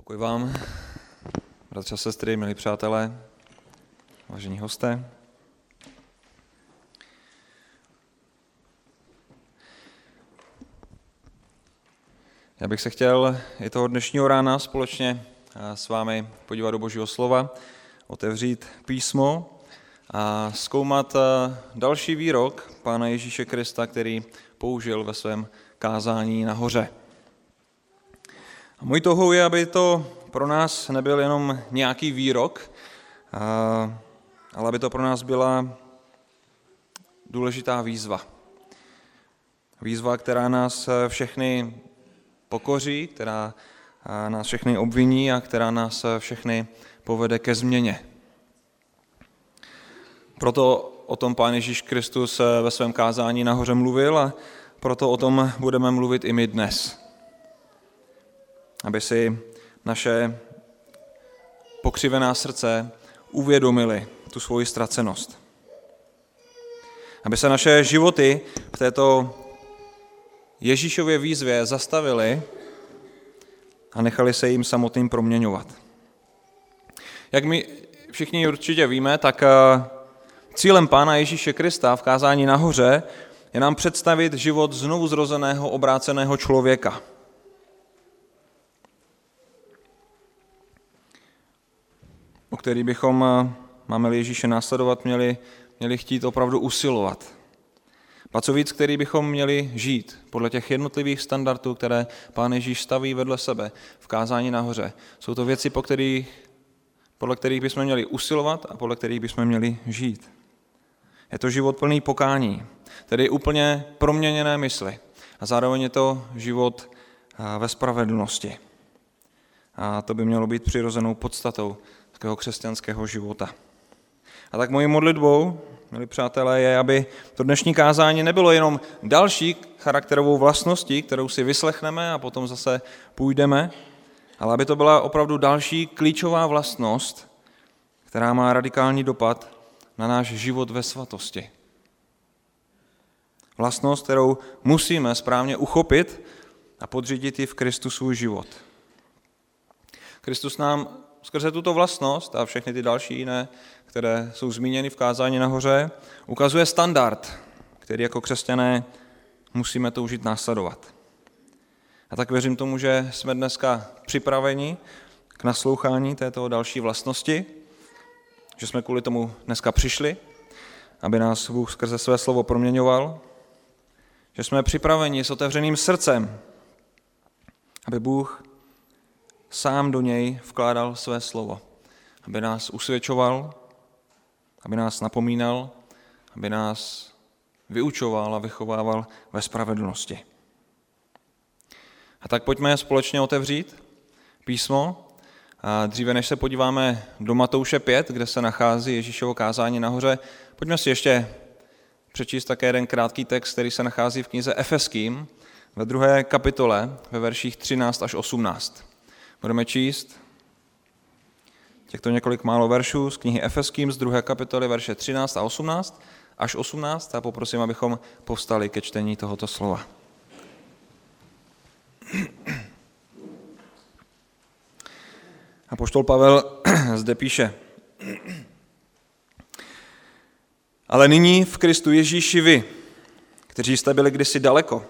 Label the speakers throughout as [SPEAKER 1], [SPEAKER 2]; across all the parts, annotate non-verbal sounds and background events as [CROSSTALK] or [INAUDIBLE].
[SPEAKER 1] Pokoj vám, bratři a sestry, milí přátelé, vážení hosté. Já bych se chtěl i toho dnešního rána společně s vámi podívat do Božího slova, otevřít písmo a zkoumat další výrok Pána Ježíše Krista, který použil ve svém kázání nahoře. Můj touhou je, aby to pro nás nebyl jenom nějaký výrok, ale aby to pro nás byla důležitá výzva. Výzva, která nás všechny pokoří, která nás všechny obviní a která nás všechny povede ke změně. Proto o tom Pán Ježíš Kristus ve svém kázání nahoře mluvil a proto o tom budeme mluvit i my dnes. Aby si naše pokřivená srdce uvědomili tu svoji ztracenost. Aby se naše životy v této Ježíšově výzvě zastavili a nechali se jim samotným proměňovat. Jak my všichni určitě víme, tak eh, cílem Pána Ježíše Krista v kázání nahoře je nám představit život znovu zrozeného, obráceného člověka. Který bychom, eh, máme Ježíše následovat, měli, měli chtít opravdu usilovat. A co víc, který bychom měli žít podle těch jednotlivých standardů, které Pán Ježíš staví vedle sebe v kázání nahoře. Jsou to věci, po kterých, podle kterých bychom měli usilovat a podle kterých bychom měli žít. Je to život plný pokání, tedy úplně proměněné mysli. A zároveň je to život eh, ve spravedlnosti. A to by mělo být přirozenou podstatou takového křesťanského života. A tak mojí modlitbou, milí přátelé, je, aby to dnešní kázání nebylo jenom další charakterovou vlastností, kterou si vyslechneme a potom zase půjdeme, ale aby to byla opravdu další klíčová vlastnost, která má radikální dopad na náš život ve svatosti. Vlastnost, kterou musíme správně uchopit a podřídit ji v Kristu svůj život. Kristus nám skrze tuto vlastnost a všechny ty další jiné, které jsou zmíněny v kázání nahoře, ukazuje standard, který jako křesťané musíme toužit následovat. A tak věřím tomu, že jsme dneska připraveni k naslouchání této další vlastnosti, že jsme kvůli tomu dneska přišli, aby nás Bůh skrze své slovo proměňoval, že jsme připraveni s otevřeným srdcem, aby Bůh sám do něj vkládal své slovo, aby nás usvědčoval, aby nás napomínal, aby nás vyučoval a vychovával ve spravedlnosti. A tak pojďme společně otevřít písmo. A dříve než se podíváme do Matouše 5, kde se nachází Ježíšovo kázání nahoře, pojďme si ještě přečíst také jeden krátký text, který se nachází v knize Efeským ve druhé kapitole ve verších 13 až 18. Budeme číst těchto několik málo veršů z knihy Efeským z druhé kapitoly verše 13 a 18 až 18 a poprosím, abychom povstali ke čtení tohoto slova. A poštol Pavel [CLEARS THROAT] zde píše, ale nyní v Kristu Ježíši vy, kteří jste byli kdysi daleko,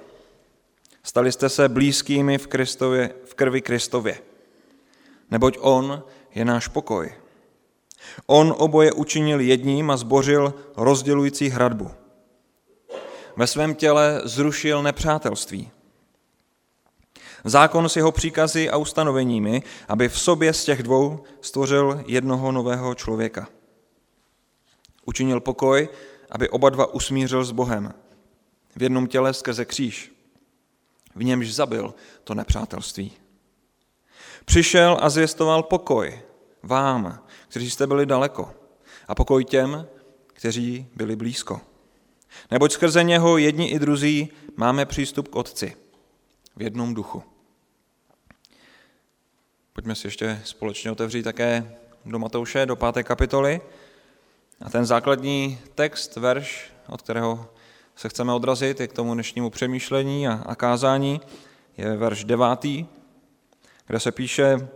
[SPEAKER 1] stali jste se blízkými v, Kristově, v krvi Kristově neboť On je náš pokoj. On oboje učinil jedním a zbořil rozdělující hradbu. Ve svém těle zrušil nepřátelství. Zákon s jeho příkazy a ustanoveními, aby v sobě z těch dvou stvořil jednoho nového člověka. Učinil pokoj, aby oba dva usmířil s Bohem v jednom těle skrze kříž. V němž zabil to nepřátelství. Přišel a zvěstoval pokoj vám, kteří jste byli daleko, a pokoj těm, kteří byli blízko. Neboť skrze něho jedni i druzí máme přístup k Otci v jednom duchu. Pojďme si ještě společně otevřít také do Matouše, do páté kapitoly. A ten základní text, verš, od kterého se chceme odrazit i k tomu dnešnímu přemýšlení a kázání, je verš devátý, kde se píše,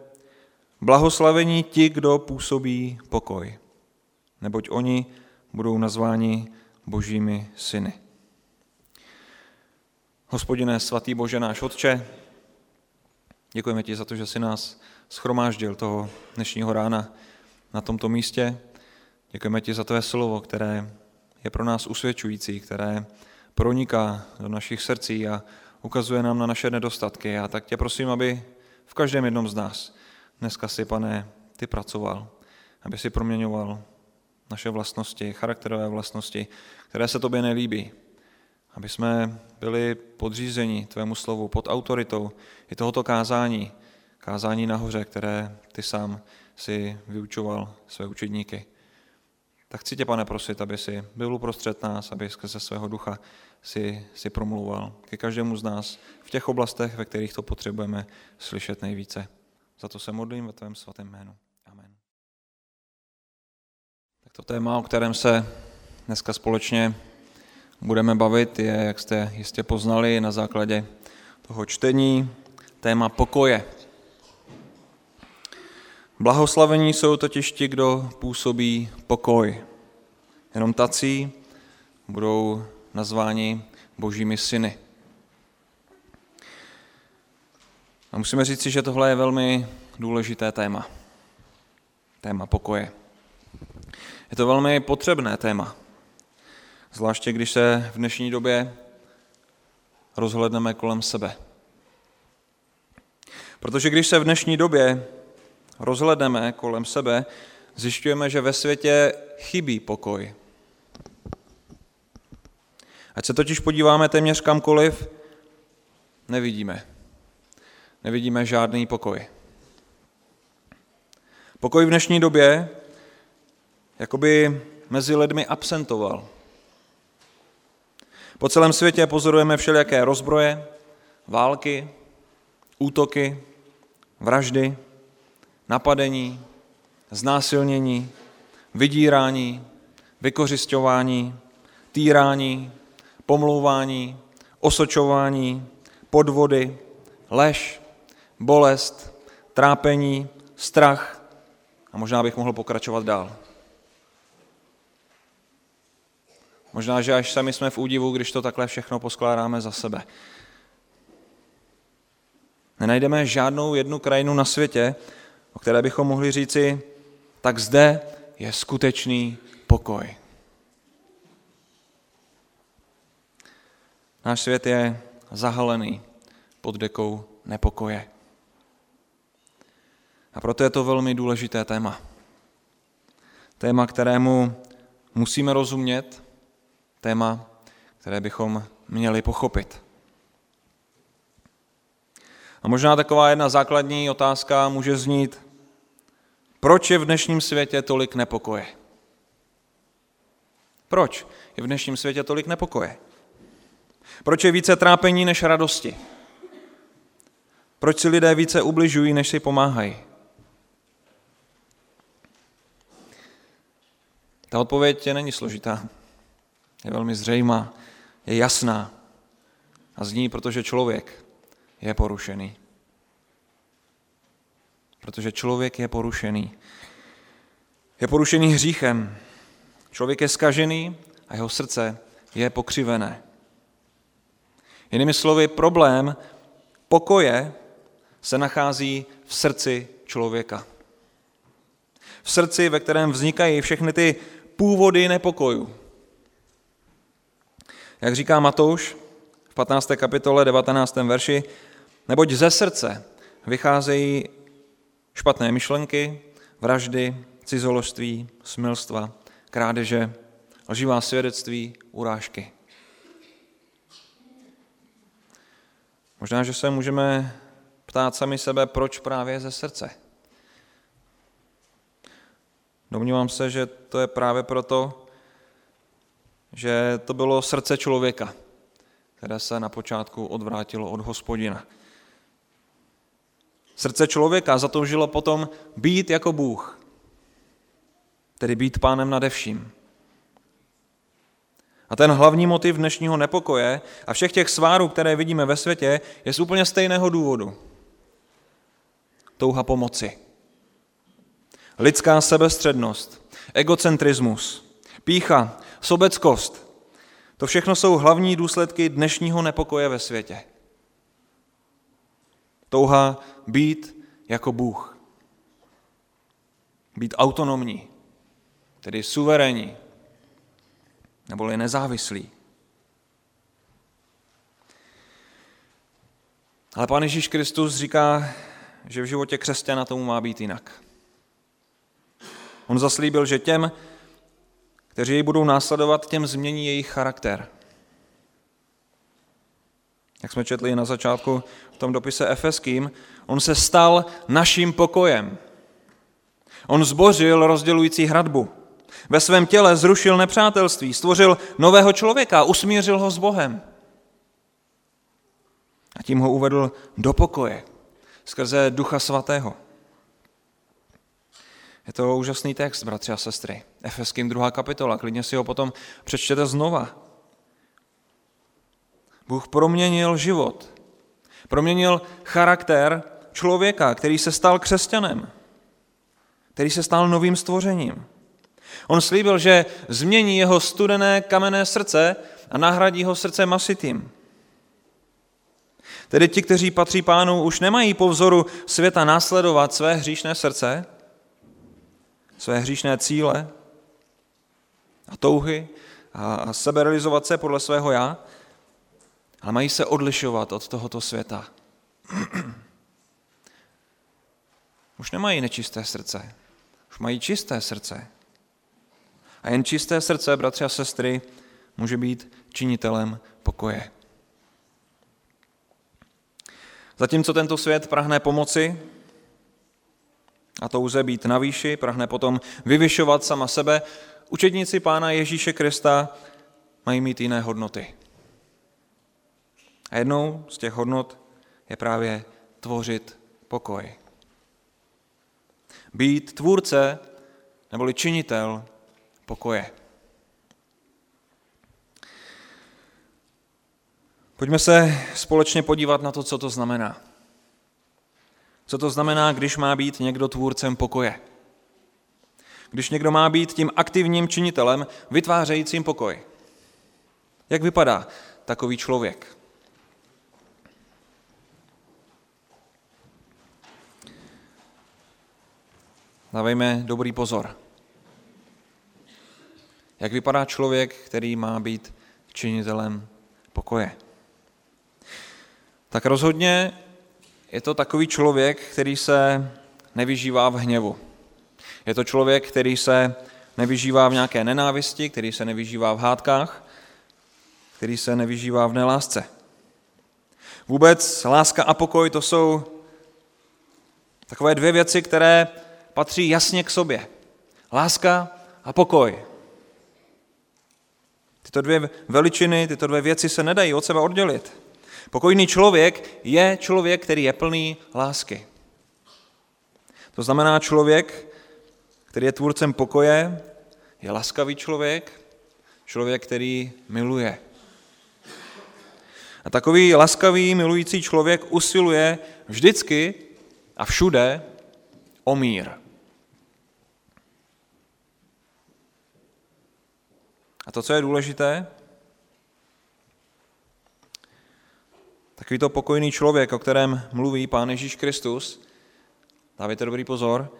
[SPEAKER 1] Blahoslavení ti, kdo působí pokoj, neboť oni budou nazváni božími syny. Hospodine, svatý Bože, náš Otče, děkujeme ti za to, že jsi nás schromáždil toho dnešního rána na tomto místě. Děkujeme ti za tvé slovo, které je pro nás usvědčující, které proniká do našich srdcí a ukazuje nám na naše nedostatky. A tak tě prosím, aby v každém jednom z nás dneska si, pane, ty pracoval, aby si proměňoval naše vlastnosti, charakterové vlastnosti, které se tobě nelíbí. Aby jsme byli podřízeni tvému slovu, pod autoritou i tohoto kázání, kázání nahoře, které ty sám si vyučoval své učedníky. Tak chci tě, pane, prosit, aby si byl uprostřed nás, aby skrze svého ducha si, si promluval ke každému z nás v těch oblastech, ve kterých to potřebujeme slyšet nejvíce. Za to se modlím ve tvém svatém jménu. Amen. Tak to téma, o kterém se dneska společně budeme bavit, je, jak jste jistě poznali na základě toho čtení, téma pokoje. Blahoslavení jsou totiž ti, kdo působí pokoj. Jenom tací budou nazváni božími syny. A musíme říct si, že tohle je velmi důležité téma. Téma pokoje. Je to velmi potřebné téma. Zvláště když se v dnešní době rozhledneme kolem sebe. Protože když se v dnešní době rozhledneme kolem sebe, zjišťujeme, že ve světě chybí pokoj. Ať se totiž podíváme téměř kamkoliv, nevidíme. Nevidíme žádný pokoj. Pokoj v dnešní době jakoby mezi lidmi absentoval. Po celém světě pozorujeme všelijaké rozbroje, války, útoky, vraždy, napadení, znásilnění, vydírání, vykořišťování, týrání, pomlouvání, osočování, podvody, lež, bolest, trápení, strach a možná bych mohl pokračovat dál. Možná, že až sami jsme v údivu, když to takhle všechno poskládáme za sebe. Nenajdeme žádnou jednu krajinu na světě, o které bychom mohli říci, tak zde je skutečný pokoj. Náš svět je zahalený pod dekou nepokoje. A proto je to velmi důležité téma. Téma, kterému musíme rozumět, téma, které bychom měli pochopit. A možná taková jedna základní otázka může znít, proč je v dnešním světě tolik nepokoje? Proč je v dnešním světě tolik nepokoje? Proč je více trápení než radosti? Proč si lidé více ubližují, než si pomáhají? Ta odpověď je není složitá. Je velmi zřejmá, je jasná a zní, protože člověk je porušený. Protože člověk je porušený. Je porušený hříchem. Člověk je skažený a jeho srdce je pokřivené. Jinými slovy, problém pokoje se nachází v srdci člověka. V srdci, ve kterém vznikají všechny ty původy nepokoju. Jak říká Matouš v 15. kapitole 19. verši, neboť ze srdce vycházejí špatné myšlenky, vraždy, cizoložství, smilstva, krádeže, lživá svědectví, urážky. Možná, že se můžeme ptát sami sebe, proč právě ze srdce. Domnívám se, že to je právě proto, že to bylo srdce člověka, které se na počátku odvrátilo od hospodina. Srdce člověka zatoužilo potom být jako Bůh, tedy být pánem nade vším. A ten hlavní motiv dnešního nepokoje a všech těch svárů, které vidíme ve světě, je z úplně stejného důvodu. Touha pomoci. lidská sebestřednost, egocentrismus, pícha, sobeckost. To všechno jsou hlavní důsledky dnešního nepokoje ve světě. Touha být jako Bůh. Být autonomní, tedy suverénní, neboli nezávislý. Ale Pán Ježíš Kristus říká, že v životě křesťana tomu má být jinak. On zaslíbil, že těm, kteří jej budou následovat, těm změní jejich charakter. Jak jsme četli na začátku v tom dopise Efeským, on se stal naším pokojem. On zbořil rozdělující hradbu. Ve svém těle zrušil nepřátelství, stvořil nového člověka, usmířil ho s Bohem. A tím ho uvedl do pokoje skrze Ducha Svatého. Je to úžasný text, bratři a sestry. Efeským druhá kapitola, klidně si ho potom přečtěte znova. Bůh proměnil život. Proměnil charakter člověka, který se stal křesťanem. Který se stal novým stvořením. On slíbil, že změní jeho studené kamenné srdce a nahradí ho srdce masitým. Tedy ti, kteří patří pánu, už nemají po vzoru světa následovat své hříšné srdce, své hříšné cíle a touhy a seberealizovat se podle svého já, ale mají se odlišovat od tohoto světa. [CLEARS THROAT] Už nemají nečisté srdce, už mají čisté srdce. A jen čisté srdce, bratři a sestry, může být činitelem pokoje. Zatímco tento svět prahne pomoci a touze být na výši, prahne potom vyvyšovat sama sebe, učedníci Pána Ježíše Krista mají mít jiné hodnoty. A jednou z těch hodnot je právě tvořit pokoj. Být tvůrce neboli činitel pokoje. Pojďme se společně podívat na to, co to znamená. Co to znamená, když má být někdo tvůrcem pokoje. Když někdo má být tím aktivním činitelem, vytvářejícím pokoj. Jak vypadá takový člověk? Dávejme dobrý pozor. Jak vypadá člověk, který má být činitelem pokoje? tak rozhodně je to takový člověk, který se nevyžívá v hněvu. Je to člověk, který se nevyžívá v nějaké nenávisti, který se nevyžívá v hádkách, který se nevyžívá v nelásce. Vůbec láska a pokoj to jsou takové dvě věci, které patří jasně k sobě. Láska a pokoj. Tyto dvě veličiny, tyto dvě věci se nedají od sebe oddělit. Pokojný člověk je člověk, který je plný lásky. To znamená člověk, který je tvůrcem pokoje, je laskavý člověk, člověk, který miluje. A takový laskavý, milující člověk usiluje vždycky a všude o mír. A to, co je důležité, Takový to pokojný člověk, o kterém mluví Pán Ježíš Kristus, dávajte dobrý pozor,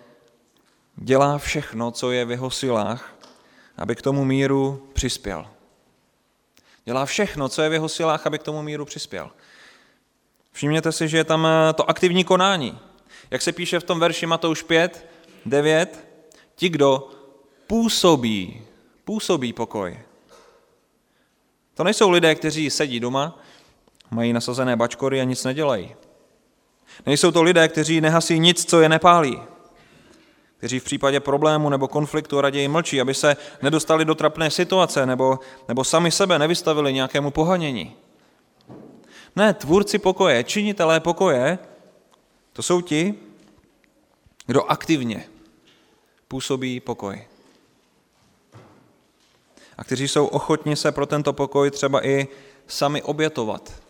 [SPEAKER 1] dělá všechno, co je v jeho silách, aby k tomu míru přispěl. Dělá všechno, co je v jeho silách, aby k tomu míru přispěl. Všimněte si, že je tam eh, to aktivní konání. Jak se píše v tom verši Matouš 5, 9, ti, kdo působí, působí pokoj. To nejsou lidé, kteří sedí doma, mají nasazené bačkory a nic nedělají. Nejsou to lidé, kteří nehasí nic, co je nepálí, kteří v případě problému nebo konfliktu raději mlčí, aby se nedostali do trapné situace nebo, nebo sami sebe nevystavili nějakému pohanění. Ne, tvůrci pokoje, činitelé pokoje, to jsou ti, kdo aktivně působí pokoj. A kteří jsou ochotni se pro tento pokoj třeba i sami obětovat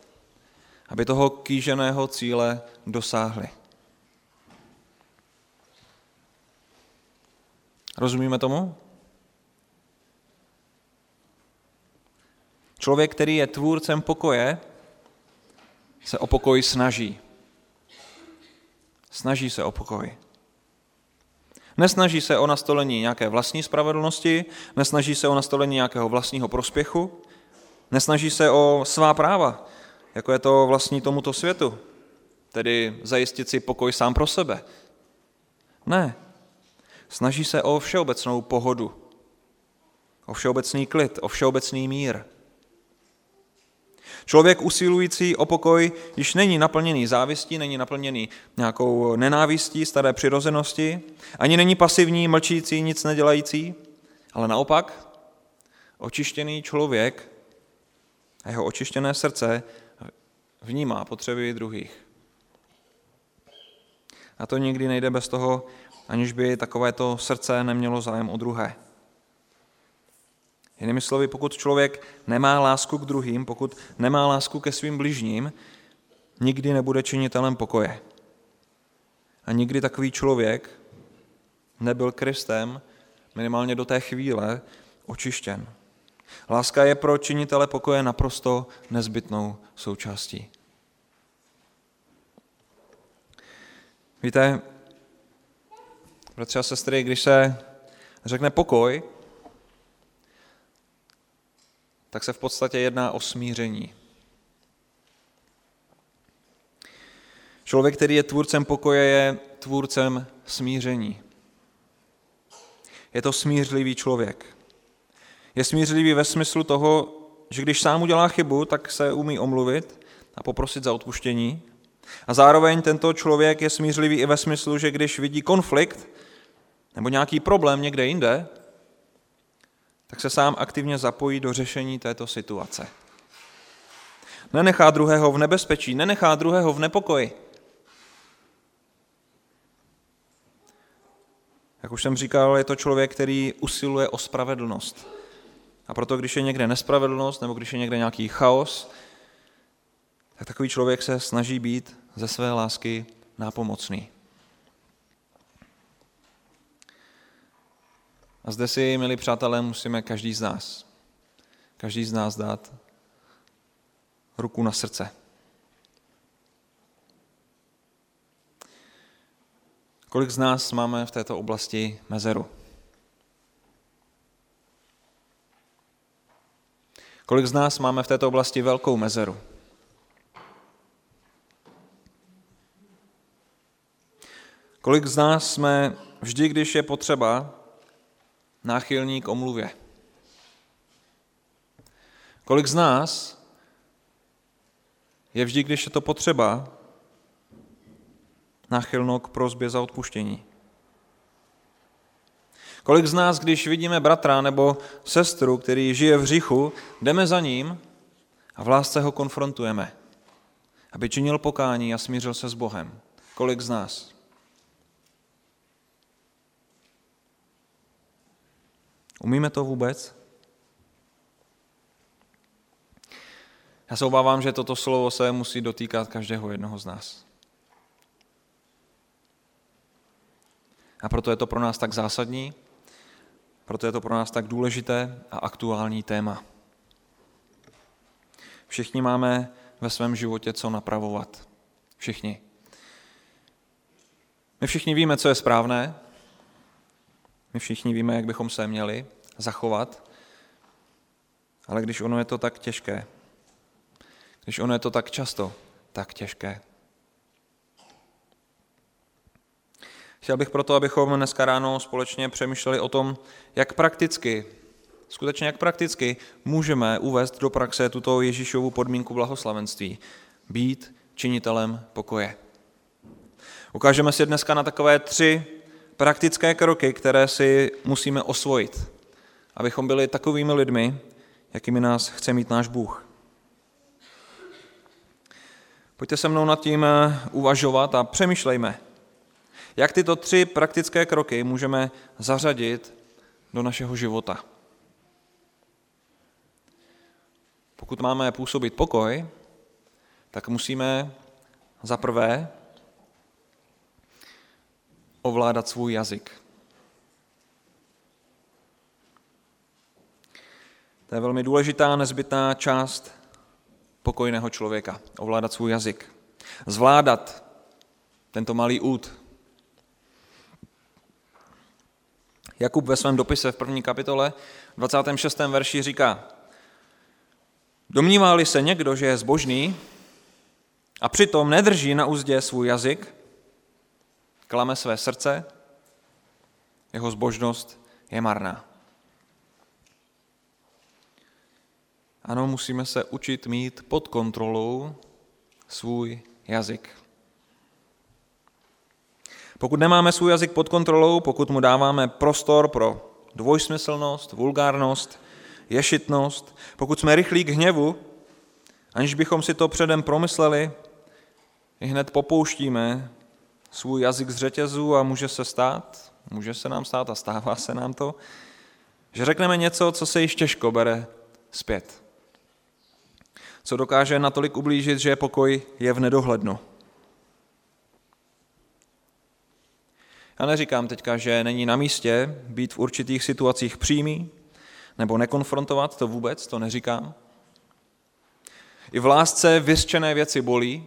[SPEAKER 1] aby toho kýženého cíle dosáhli. Rozumíme tomu? Člověk, který je tvůrcem pokoje, se o pokoj snaží. Snaží se o pokoj. Nesnaží se o nastolení nějaké vlastní spravedlnosti, nesnaží se o nastolení nějakého vlastního prospěchu, nesnaží se o svá práva, jako je to vlastní tomuto světu, tedy zajistit si pokoj sám pro sebe. Ne. Snaží se o všeobecnou pohodu, o všeobecný klid, o všeobecný mír. Člověk usilující o pokoj již není naplněný závistí, není naplněný nějakou nenávistí staré přirozenosti, ani není pasivní, mlčící, nic nedělající, ale naopak očištěný člověk a jeho očištěné srdce vnímá potřeby druhých. A to nikdy nejde bez toho, aniž by takovéto srdce nemělo zájem o druhé. Jinými slovy, pokud člověk nemá lásku k druhým, pokud nemá lásku ke svým bližním, nikdy nebude činitelem pokoje. A nikdy takový člověk nebyl Kristem, minimálně do té chvíle, očištěn. Láska je pro činitele pokoje naprosto nezbytnou součástí. Víte, bratři a sestry, když se řekne pokoj, tak se v podstatě jedná o smíření. Člověk, který je tvůrcem pokoje, je tvůrcem smíření. Je to smířlivý člověk. Je smířlivý ve smyslu toho, že když sám udělá chybu, tak se umí omluvit a poprosit za odpuštění. A zároveň tento člověk je smířlivý i ve smyslu, že když vidí konflikt nebo nějaký problém někde jinde, tak se sám aktivně zapojí do řešení této situace. Nenechá druhého v nebezpečí, nenechá druhého v nepokoji. Jak už jsem říkal, je to člověk, který usiluje o spravedlnost. A proto, když je někde nespravedlnost nebo když je někde nějaký chaos, tak takový člověk se snaží být ze své lásky nápomocný. A zde si, milí přátelé, musíme každý z nás, každý z nás dát ruku na srdce. Kolik z nás máme v této oblasti mezeru? Kolik z nás máme v této oblasti velkou mezeru? Kolik z nás jsme vždy, když je potřeba, náchylní k omluvě. Kolik z nás je vždy, když je to potřeba, náchylno k prozbě za odpuštění? Kolik z nás, když vidíme bratra nebo sestru, který žije v hříchu, jdeme za ním a v lásce ho konfrontujeme, aby činil pokání a smířil se s Bohem? Kolik z nás? Umíme to vůbec? Já se obávám, že toto slovo se musí dotýkat každého jednoho z nás. A proto je to pro nás tak zásadní, proto je to pro nás tak důležité a aktuální téma. Všichni máme ve svém životě co napravovat. Všichni. My všichni víme, co je správné, my všichni víme, jak bychom se měli zachovat, ale když ono je to tak těžké, když ono je to tak často, tak těžké. Chtěl bych proto, abychom dneska ráno společně přemýšleli o tom, jak prakticky, skutečně jak prakticky můžeme uvést do praxe tuto Ježíšovu podmínku blahoslavenství. Být činitelem pokoje. Ukážeme si dneska na takové tři praktické kroky, které si musíme osvojit, abychom byli takovými lidmi, jakými nás chce mít náš Bůh. Pojďte se mnou nad tím eh, uvažovat a přemýšlejme, jak tyto tři praktické kroky můžeme zařadit do našeho života. Pokud máme působit pokoj, tak musíme za prvé ovládat svůj jazyk. To je velmi důležitá, nezbytná část pokojného člověka. Ovládat svůj jazyk. Zvládat tento malý út. Jakub ve svém dopise v první kapitole 26. verši říká, domnívá se někdo, že je zbožný a přitom nedrží na úzdě svůj jazyk, klame své srdce, jeho zbožnost je marná. Ano, musíme se učit mít pod kontrolou svůj jazyk. Pokud nemáme svůj jazyk pod kontrolou, pokud mu dáváme prostor pro dvojsmyslnost, vulgárnost, ješitnost, pokud jsme rychlí k hněvu, aniž bychom si to předem promysleli, i hned popouštíme svůj jazyk z řetězu a může se stát, může se nám stát a stává se nám to, že řekneme něco, co se již těžko bere zpět. Co dokáže natolik ublížit, že pokoj je v nedohlednu. Já neříkám teďka, že není na místě být v určitých situacích přímý nebo nekonfrontovat, to vůbec, to neříkám. I v lásce vyřčené věci bolí,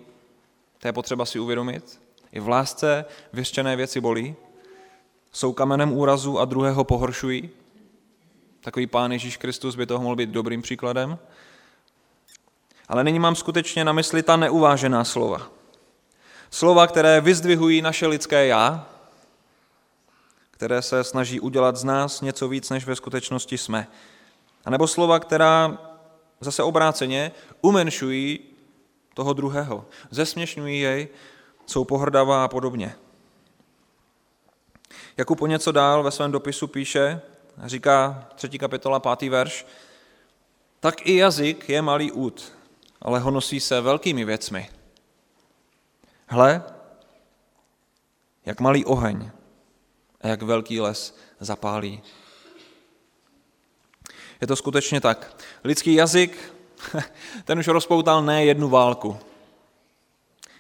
[SPEAKER 1] to je potřeba si uvědomit. I v lásce vyřčené věci bolí, jsou kamenem úrazu a druhého pohoršují. Takový pán Ježíš Kristus by toho mohl být dobrým příkladem. Ale nyní mám skutečně na mysli ta neuvážená slova. Slova, které vyzdvihují naše lidské já, které se snaží udělat z nás něco víc, než ve skutečnosti jsme. A nebo slova, která zase obráceně umenšují toho druhého, zesměšňují jej, jsou pohrdavá a podobně. Jakub po něco dál ve svém dopisu píše, říká třetí kapitola, pátý verš, tak i jazyk je malý út, ale honosí se velkými věcmi. Hle, jak malý oheň a jak velký les zapálí. Je to skutečně tak. Lidský jazyk, [LAUGHS] ten už rozpoutal ne jednu válku.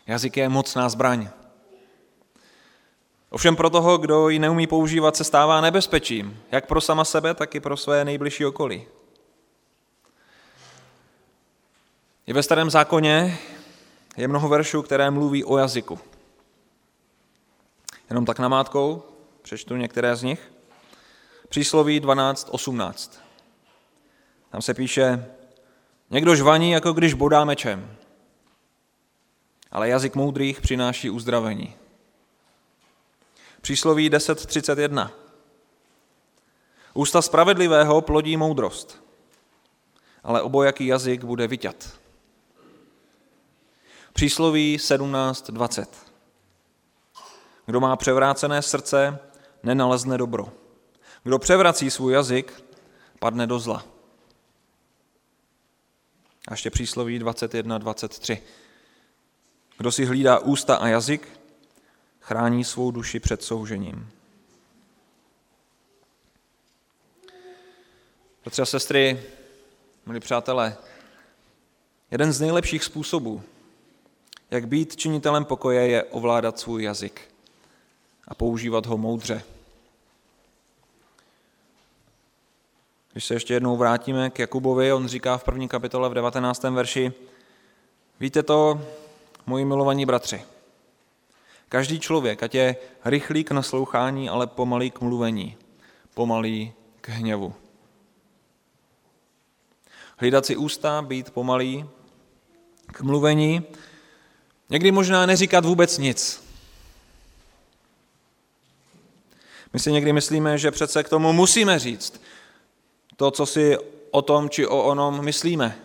[SPEAKER 1] Jazyk je mocná zbraň. Ovšem pro toho, kdo ji neumí používat, se stává nebezpečím, jak pro sama sebe, tak i pro své nejbližší okolí. I ve starém zákoně je mnoho veršů, které mluví o jazyku. Jenom tak namátkou přečtu některé z nich. Přísloví 12.18. Tam se píše, někdo žvaní, jako když bodá mečem, ale jazyk moudrých přináší uzdravení. Přísloví 10.31. Ústa spravedlivého plodí moudrost, ale obojaký jazyk bude vyťat. Přísloví 17.20. Kdo má převrácené srdce, nenalezne dobro. Kdo převrací svůj jazyk, padne do zla. A ještě přísloví 21.23. Kdo si hlídá ústa a jazyk, chrání svou duši před soužením. Bratři a sestry, milí přátelé, jeden z nejlepších způsobů, jak být činitelem pokoje, je ovládat svůj jazyk a používat ho moudře. Když se ještě jednou vrátíme k Jakubovi, on říká v první kapitole v 19. verši, víte to, moji milovaní bratři, každý člověk, ať je rychlý k naslouchání, ale pomalý k mluvení, pomalý k hněvu. Hlídat si ústa, být pomalý k mluvení, někdy možná neříkat vůbec nic. My si někdy myslíme, že přece k tomu musíme říct to, co si o tom či o onom myslíme.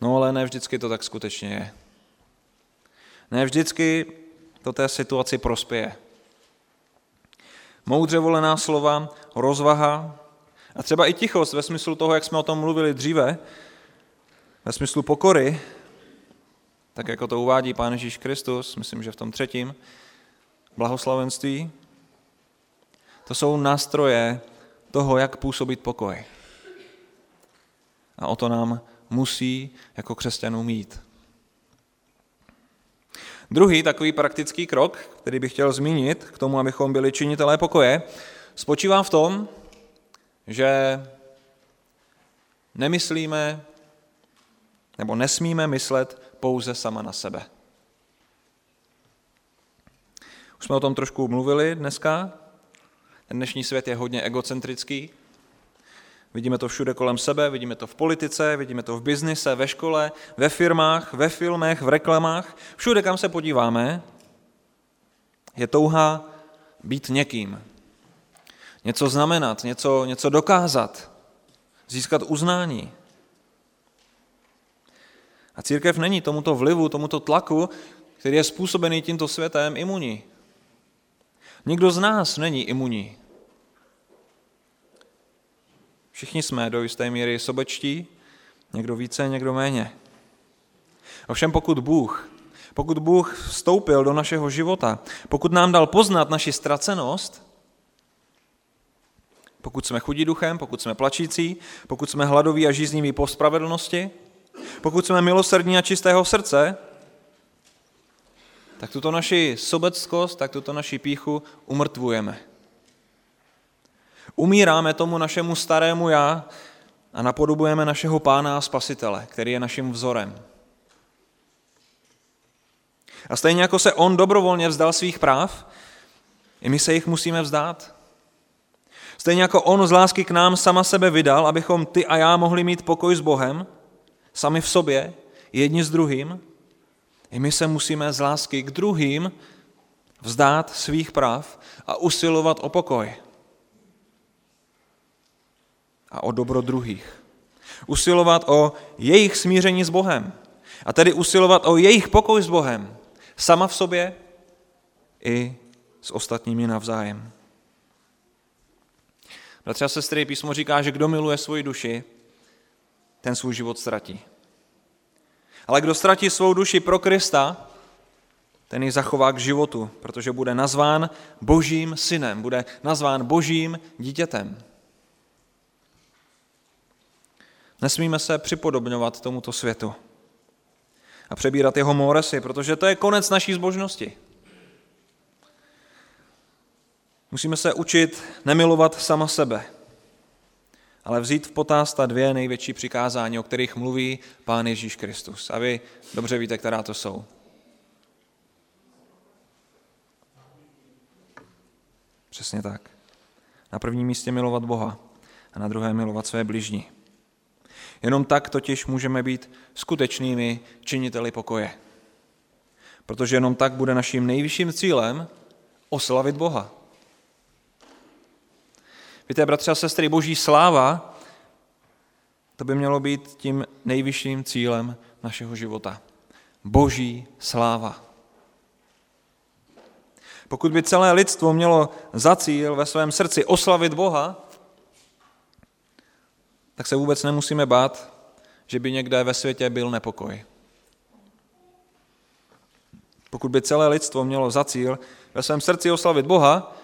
[SPEAKER 1] No ale ne vždycky to tak skutečně je. Ne vždycky to té situaci prospěje. Moudře volená slova, rozvaha a třeba i tichost ve smyslu toho, jak jsme o tom mluvili dříve, ve smyslu pokory, tak jako to uvádí Pán Ježíš Kristus, myslím, že v tom třetím blahoslavenství, to jsou nástroje toho, jak působit pokoj. A o to nám musí jako křesťanů mít. Druhý takový praktický krok, který bych chtěl zmínit k tomu, abychom byli činitelé pokoje, spočívá v tom, že nemyslíme nebo nesmíme myslet pouze sama na sebe. Už jsme o tom trošku mluvili dneska. Ten dnešní svět je hodně egocentrický. Vidíme to všude kolem sebe, vidíme to v politice, vidíme to v biznise, ve škole, ve firmách, ve filmech, v reklamách. Všude, kam se podíváme, je touha být někým. Něco znamenat, něco, něco dokázat, získat uznání. A církev není tomuto vlivu, tomuto tlaku, který je způsobený tímto světem, imunní. Nikdo z nás není imunní. Všichni jsme do jisté míry sobečtí, někdo více, někdo méně. Ovšem pokud Bůh, pokud Bůh vstoupil do našeho života, pokud nám dal poznat naši ztracenost, pokud jsme chudí duchem, pokud jsme plačící, pokud jsme hladoví a žízniví po spravedlnosti, pokud jsme milosrdní a čistého srdce, tak tuto naši sobeckost, tak tuto naši píchu umrtvujeme. Umíráme tomu našemu starému já a napodobujeme našeho pána a spasitele, který je naším vzorem. A stejně jako se on dobrovolně vzdal svých práv, i my se jich musíme vzdát. Stejně jako on z lásky k nám sama sebe vydal, abychom ty a já mohli mít pokoj s Bohem, sami v sobě, jedni s druhým, i my se musíme z lásky k druhým vzdát svých práv a usilovat o pokoj a o dobro druhých. Usilovat o jejich smíření s Bohem. A tedy usilovat o jejich pokoj s Bohem. Sama v sobě i s ostatními navzájem. Bratři a sestry, písmo říká, že kdo miluje svoji duši, ten svůj život ztratí. Ale kdo ztratí svou duši pro Krista, ten ji zachová k životu, protože bude nazván božím synem, bude nazván božím dítětem. Nesmíme se připodobňovat tomuto světu a přebírat jeho moresy, protože to je konec naší zbožnosti. Musíme se učit nemilovat sama sebe, ale vzít v potaz ta dvě největší přikázání, o kterých mluví Pán Ježíš Kristus. A vy dobře víte, která to jsou. Přesně tak. Na prvním místě milovat Boha a na druhé milovat své bližní. Jenom tak totiž můžeme být skutečnými činiteli pokoje. Protože jenom tak bude naším nejvyšším cílem oslavit Boha. Víte, bratři a sestry, boží sláva, to by mělo být tím nejvyšším cílem našeho života. Boží sláva. Pokud by celé lidstvo mělo za cíl ve svém srdci oslavit Boha, tak se vůbec nemusíme bát, že by někde ve světě byl nepokoj. Pokud by celé lidstvo mělo za cíl ve svém srdci oslavit Boha,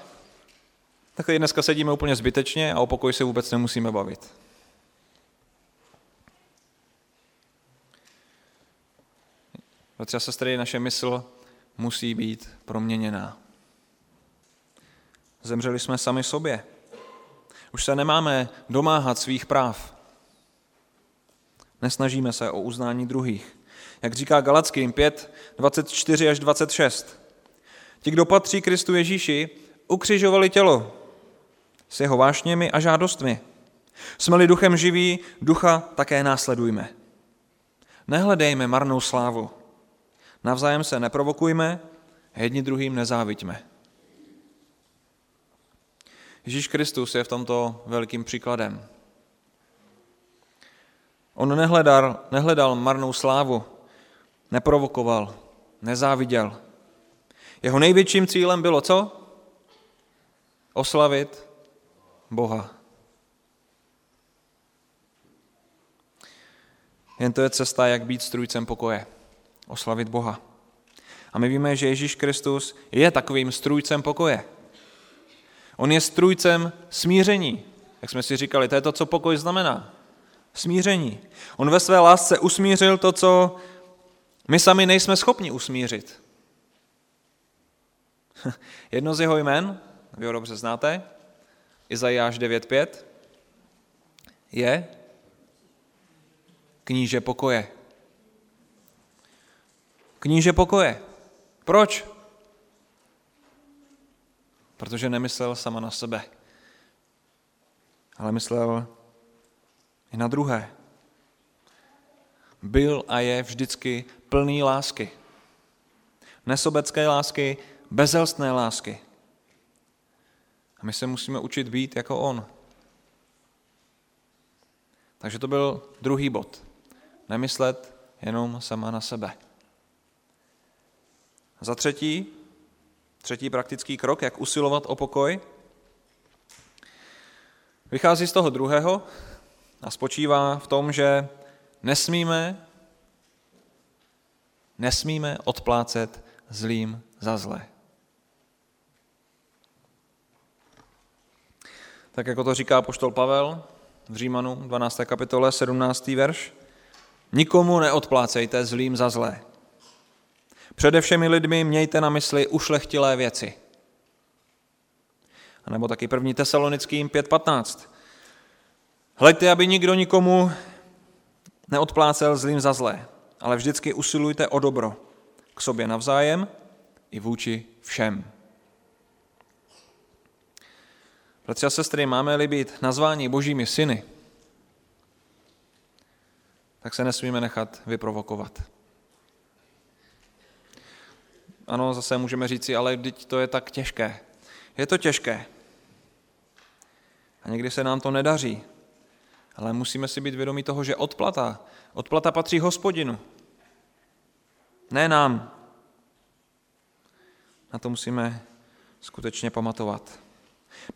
[SPEAKER 1] tak tady dneska sedíme úplně zbytečně a o pokoj se vůbec nemusíme bavit. Bratři a sestry, naše mysl musí být proměněná. Zemřeli jsme sami sobě. Už se nemáme domáhat svých práv. Nesnažíme se o uznání druhých. Jak říká Galackým 5, 24 až 26. Ti, kdo patří Kristu Ježíši, ukřižovali tělo s jeho vášněmi a žádostmi. Jsme-li duchem živí, ducha také následujme. Nehledejme marnou slávu. Navzájem se neprovokujme, jedni druhým nezáviďme. Ježíš Kristus je v tomto velkým příkladem. On nehledal, nehledal marnou slávu, neprovokoval, nezáviděl. Jeho největším cílem bylo co? Oslavit Boha. Jen to je cesta, jak být strůjcem pokoje. Oslavit Boha. A my víme, že Ježíš Kristus je takovým strůjcem pokoje. On je strůjcem smíření. Jak jsme si říkali, to je to, co pokoj znamená. Smíření. On ve své lásce usmířil to, co my sami nejsme schopni usmířit. [LAUGHS] Jedno z jeho jmen, vy ho dobře znáte, Izajáš 9.5, je kníže pokoje. Kníže pokoje. Proč? Protože nemyslel sama na sebe, ale myslel i na druhé. Byl a je vždycky plný lásky. Nesobecké lásky, bezelstné lásky. A my se musíme učit být jako on. Takže to byl druhý bod. Nemyslet jenom sama na sebe. Za třetí, třetí praktický krok, jak usilovat o pokoj, vychází z toho druhého a spočívá v tom, že nesmíme, nesmíme odplácet zlým za zlé. Tak jako to říká poštol Pavel v Římanu 12. kapitole 17. verš, nikomu neodplácejte zlým za zlé. Přede všemi lidmi mějte na mysli ušlechtilé věci. A nebo taky první tesalonickým 5.15. Hleďte, aby nikdo nikomu neodplácel zlým za zlé, ale vždycky usilujte o dobro k sobě navzájem i vůči všem. Bratři a sestry, máme-li být nazváni božími syny, tak se nesmíme nechat vyprovokovat. Ano, zase můžeme říci, ale teď to je tak těžké. Je to těžké. A někdy se nám to nedaří. Ale musíme si být vědomí toho, že odplata, odplata patří hospodinu. Ne nám. Na to musíme skutečně pamatovat.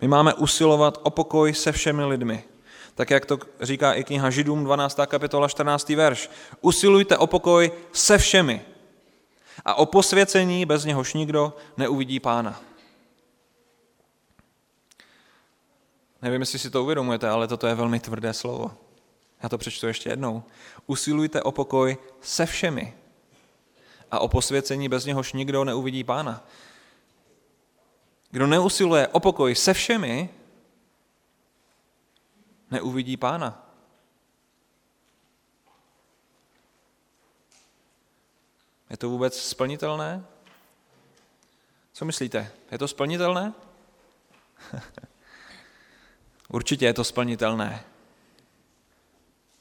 [SPEAKER 1] My máme usilovat o pokoj se všemi lidmi. Tak jak to říká i kniha Židům 12. kapitola 14. verš. Usilujte o pokoj se všemi a o posvěcení, bez něhož nikdo neuvidí pána. Nevím, jestli si to uvědomujete, ale toto je velmi tvrdé slovo. Já to přečtu ještě jednou. Usilujte o pokoj se všemi a o posvěcení, bez něhož nikdo neuvidí pána. Kdo neusiluje o pokoj se všemi, neuvidí pána. Je to vůbec splnitelné? Co myslíte? Je to splnitelné? [LAUGHS] Určitě je to splnitelné.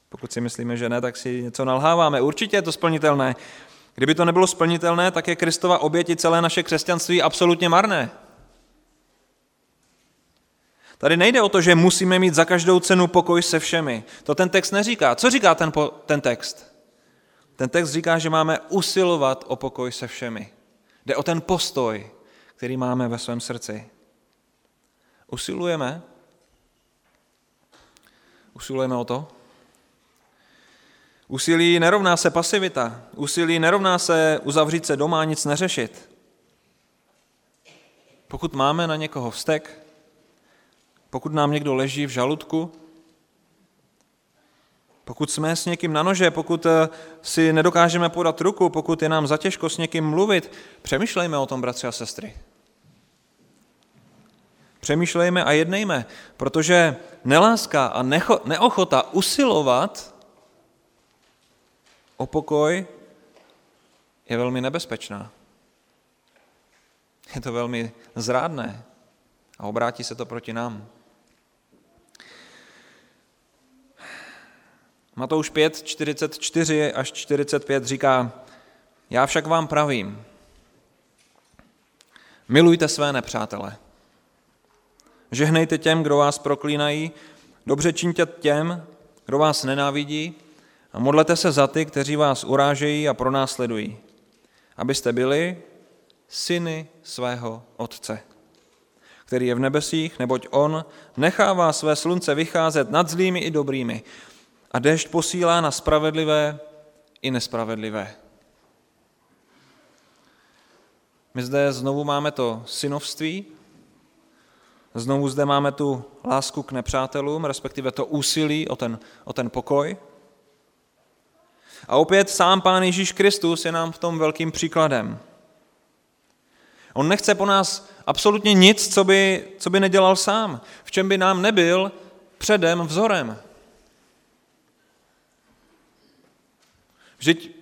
[SPEAKER 1] Pokud si myslíme, že ne, tak si něco nalháváme. Určitě je to splnitelné. Kdyby to nebylo splnitelné, tak je Kristova oběti celé naše křesťanství absolutně marné. Tady nejde o to, že musíme mít za každou cenu pokoj se všemi. To ten text neříká. Co říká ten, po, ten text? Ten text říká, že máme usilovat o pokoj se všemi. Jde o ten postoj, který máme ve svém srdci. Usilujeme? Usilujeme o to? Úsilí nerovná se pasivita. Úsilí nerovná se uzavřít se doma a nic neřešit. Pokud máme na někoho vztek, pokud nám někdo leží v žaludku, pokud jsme s někým na nože, pokud eh, si nedokážeme podat ruku, pokud je nám zatěžko s někým mluvit, přemýšlejme o tom, bratři a sestry. Přemýšlejme a jednejme, protože neláska a necho, neochota usilovat o pokoj je velmi nebezpečná. Je to velmi zrádné a obrátí se to proti nám. Matouš 5, 44 až 45 říká, já však vám pravím, milujte své nepřátele, žehnejte těm, kdo vás proklínají, dobře čiňte těm, kdo vás nenávidí. A modlete se za ty, kteří vás urážejí a pronásledují, abyste byli syny svého Otce, který je v nebesích, neboť On nechává své slunce vycházet nad zlými i dobrými a déšť posílá na spravedlivé i nespravedlivé. My zde znovu máme to synovství, znovu zde máme tu lásku k nepřátelům, respektive to úsilí o ten, o ten pokoj. A opět sám Pán Ježíš Kristus je nám v tom velkým příkladem. On nechce po nás absolutně nic, co by, co by nedělal sám, v čem by nám nebyl předem vzorem. Vždyť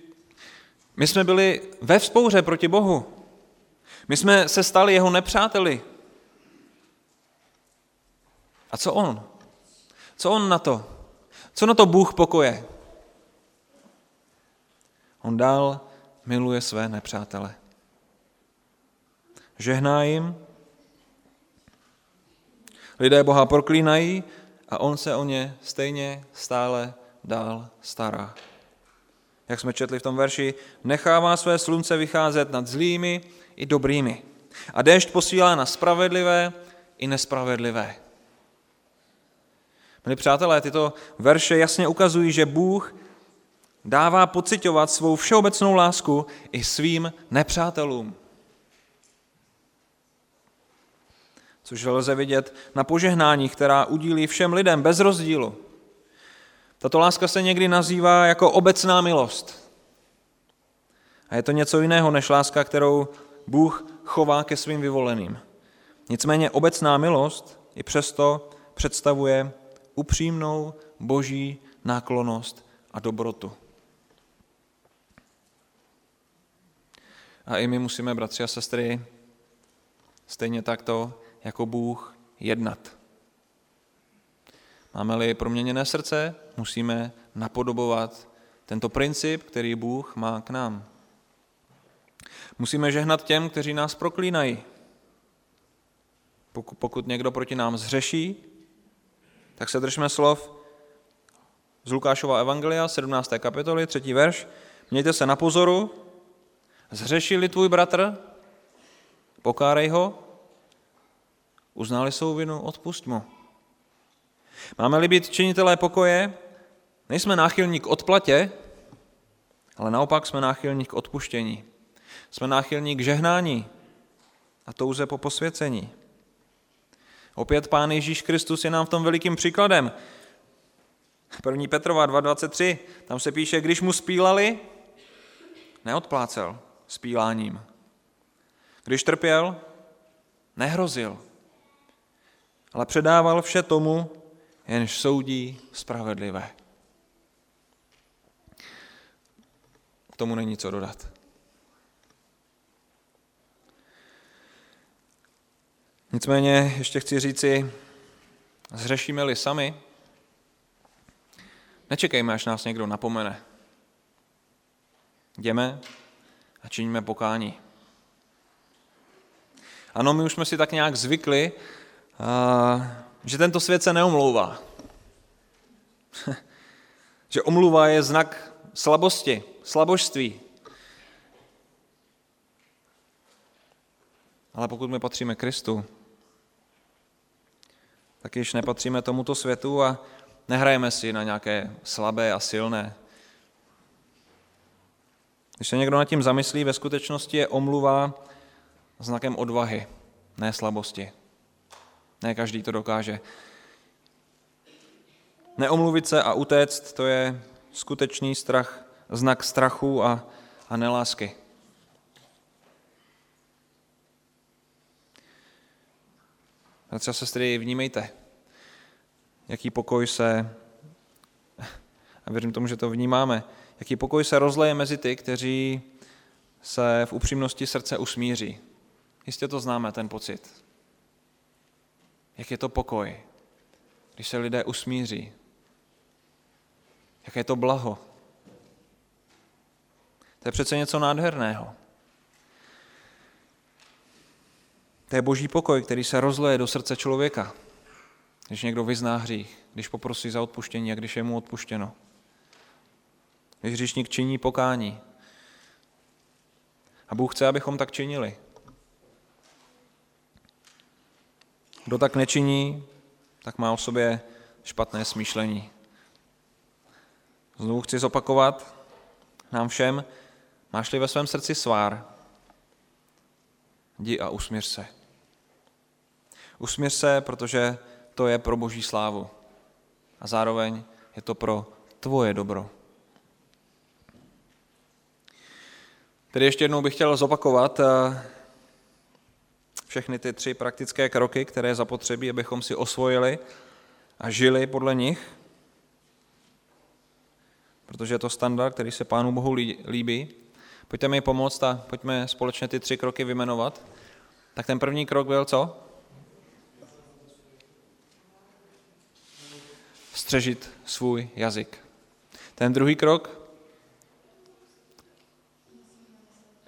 [SPEAKER 1] my jsme byli ve vzpouře proti Bohu. My jsme se stali jeho nepřáteli. A co on? Co on na to? Co na to Bůh pokoje? On dál miluje své nepřátele. Žehná jim, lidé Boha proklínají a on se o ně stejně stále dál stará. Jak jsme četli v tom verši, nechává své slunce vycházet nad zlými i dobrými. A déšť posílá na spravedlivé i nespravedlivé. Milí přátelé, tyto verše jasně ukazují, že Bůh dává pocitovat svou všeobecnou lásku i svým nepřátelům. Což lze vidět na požehnání, která udílí všem lidem bez rozdílu. Tato láska se někdy nazývá jako obecná milost. A je to něco jiného než láska, kterou Bůh chová ke svým vyvoleným. Nicméně obecná milost i přesto představuje upřímnou boží náklonost a dobrotu. A i my musíme, bratři a sestry, stejně takto jako Bůh jednat. Máme-li proměněné srdce, musíme napodobovat tento princip, který Bůh má k nám. Musíme žehnat těm, kteří nás proklínají. Pokud někdo proti nám zřeší, tak se držme slov z Lukášova Evangelia, 17. kapitoly, 3. verš. Mějte se na pozoru, zřešili tvůj bratr, pokárej ho, uznali svou vinu, odpust mu. Máme-li být činitelé pokoje, nejsme náchylní k odplatě, ale naopak jsme náchylní k odpuštění. Jsme náchylní k žehnání a touze po posvěcení. Opět Pán Ježíš Kristus je nám v tom velikým příkladem. 1. Petrova 2.23, tam se píše, když mu spílali, neodplácel spíláním. Když trpěl, nehrozil, ale předával vše tomu, jenž soudí spravedlivé. K tomu není co dodat. Nicméně ještě chci říci, zřešíme-li sami, nečekejme, až nás někdo napomene. Jdeme a činíme pokání. Ano, my už jsme si tak nějak zvykli, že tento svět se neomlouvá. [LAUGHS] že omluva je znak slabosti, slabožství. Ale pokud my patříme Kristu, tak již nepatříme tomuto světu a nehrajeme si na nějaké slabé a silné. Když se někdo nad tím zamyslí, ve skutečnosti je omluva znakem odvahy, ne slabosti. Ne každý to dokáže. Neomluvit se a utéct, to je skutečný strach, znak strachu a, a nelásky. Bratři a sestry, vnímejte, jaký pokoj se, a věřím tomu, že to vnímáme, jaký pokoj se rozleje mezi ty, kteří se v upřímnosti srdce usmíří. Jistě to známe, ten pocit. Jak je to pokoj, když se lidé usmíří. Jaké je to blaho. To je přece něco nádherného. To je boží pokoj, který se rozleje do srdce člověka, když někdo vyzná hřích, když poprosí za odpuštění a když je mu odpuštěno. Když hříšník činí pokání. A Bůh chce, abychom tak činili. Kdo tak nečiní, tak má o sobě špatné smýšlení. Znovu chci zopakovat nám všem, máš-li ve svém srdci svár, jdi a usměř se. Usměř se, protože to je pro boží slávu. A zároveň je to pro tvoje dobro. Tedy ještě jednou bych chtěl zopakovat eh, všechny ty tři praktické kroky, které zapotřebí, abychom si osvojili a žili podle nich. protože je to standard, který se Pánu Bohu líbí. Pojďte mi pomoct a pojďme společně ty tři kroky vymenovat. Tak ten první krok byl co? Střežit svůj jazyk. Ten druhý krok?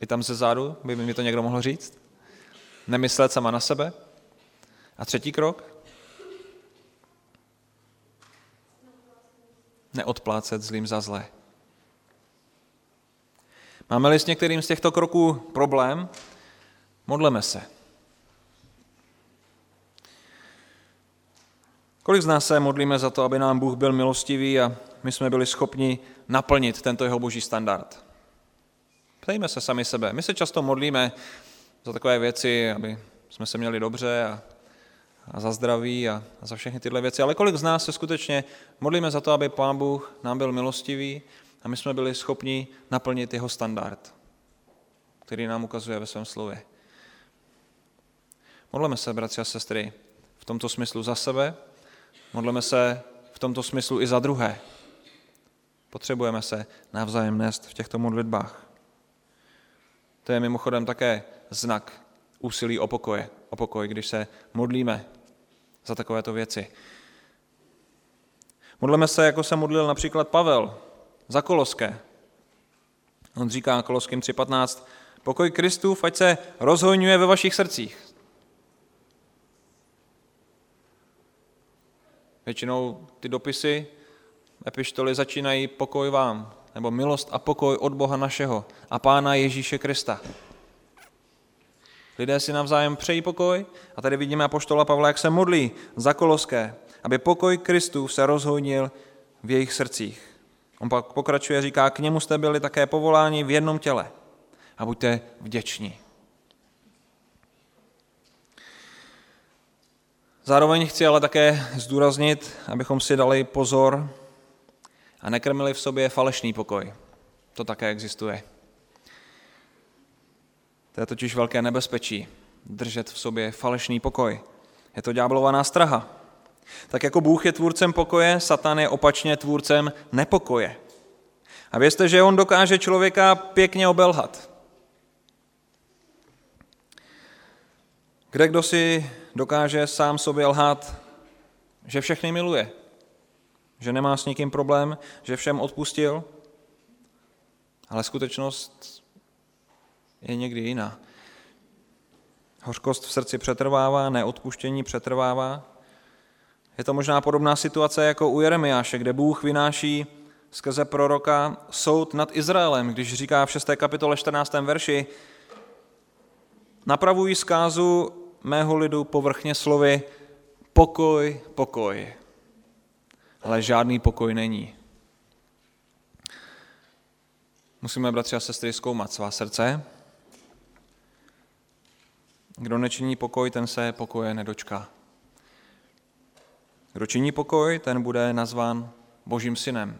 [SPEAKER 1] I tam ze zádu by mi to někdo mohl říct? Nemyslet sama na sebe? A třetí krok? Neodplácet zlým za zlé. Máme-li s některým z těchto kroků problém, modleme se. Kolik z nás se modlíme za to, aby nám Bůh byl milostivý a my jsme byli schopni naplnit tento jeho boží standard? Ptejme se sami sebe. My se často modlíme za takové věci, aby jsme se měli dobře a, a za zdraví a, a za všechny tyhle věci. Ale kolik z nás se skutečně modlíme za to, aby Pán Bůh nám byl milostivý a my jsme byli schopni naplnit jeho standard, který nám ukazuje ve svém slově. Modleme se, bratři a sestry, v tomto smyslu za sebe, modleme se v tomto smyslu i za druhé. Potřebujeme se navzájem nést v těchto modlitbách. To je mimochodem také znak úsilí o pokoje, o pokoj, když se modlíme za takovéto věci. Modleme se, jako se modlil například Pavel za Koloské. On říká Koloským 3.15, pokoj Kristův, ať se rozhojňuje ve vašich srdcích. Většinou ty dopisy, epištoly začínají pokoj vám, nebo milost a pokoj od Boha našeho a Pána Ježíše Krista. Lidé si navzájem přejí pokoj a tady vidíme apoštola Pavla, jak se modlí za Koloské, aby pokoj Kristův se rozhodnil v jejich srdcích. On pak pokračuje, říká, k němu jste byli také povoláni v jednom těle a buďte vděční. Zároveň chci ale také zdůraznit, abychom si dali pozor a nekrmili v sobě falešný pokoj. To také existuje. To je totiž velké nebezpečí, držet v sobě falešný pokoj. Je to ďáblová nástraha. Tak jako Bůh je tvůrcem pokoje, Satan je opačně tvůrcem nepokoje. A vězte, že on dokáže člověka pěkně obelhat. Kde kdo si dokáže sám sobě lhát, že všechny miluje, že nemá s nikým problém, že všem odpustil, ale skutečnost je někdy jiná. Hořkost v srdci přetrvává, neodpuštění přetrvává. Je to možná podobná situace jako u Jeremiáše, kde Bůh vynáší skrze proroka soud nad Izraelem, když říká v 6. kapitole 14. verši napravují zkázu mého lidu povrchně slovy pokoj, pokoj. Ale žádný pokoj není. Musíme, bratři a sestry, zkoumat svá srdce. Kdo nečiní pokoj, ten se pokoje nedočká. Kdo činí pokoj, ten bude nazván Božím synem.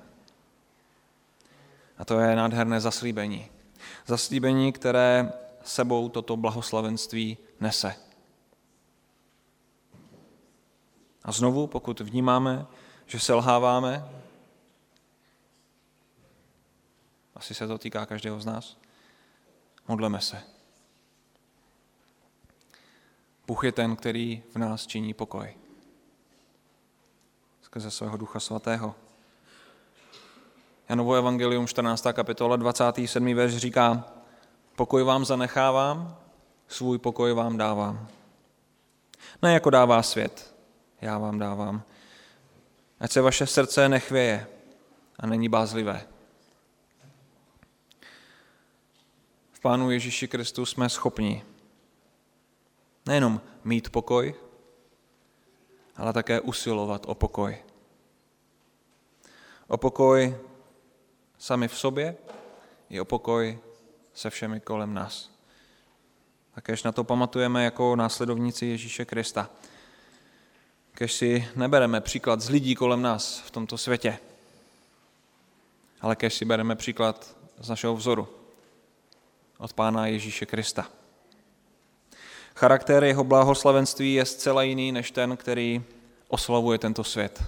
[SPEAKER 1] A to je nádherné zaslíbení. Zaslíbení, které sebou toto blahoslavenství nese. A znovu, pokud vnímáme, že selháváme, asi se to týká každého z nás, modleme se. Bůh je ten, který v nás činí pokoj. Skrze svého Ducha Svatého. Janovo evangelium 14. kapitola 27. verš říká, pokoj vám zanechávám, svůj pokoj vám dávám. Ne jako dává svět, já vám dávám. Ať se vaše srdce nechvěje a není bázlivé. V Pánu Ježíši Kristu jsme schopni nejenom mít pokoj, ale také usilovat o pokoj. O pokoj sami v sobě i o pokoj se všemi kolem nás. Takéž na to pamatujeme jako následovníci Ježíše Krista. Kež si nebereme příklad z lidí kolem nás v tomto světě, ale kež si bereme příklad z našeho vzoru od Pána Ježíše Krista. Charakter jeho blahoslavenství je zcela jiný než ten, který oslavuje tento svět.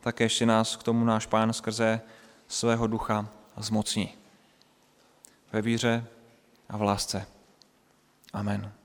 [SPEAKER 1] tak ještě nás k tomu náš Pán skrze svého ducha zmocní. Ve víře a v lásce. Amen.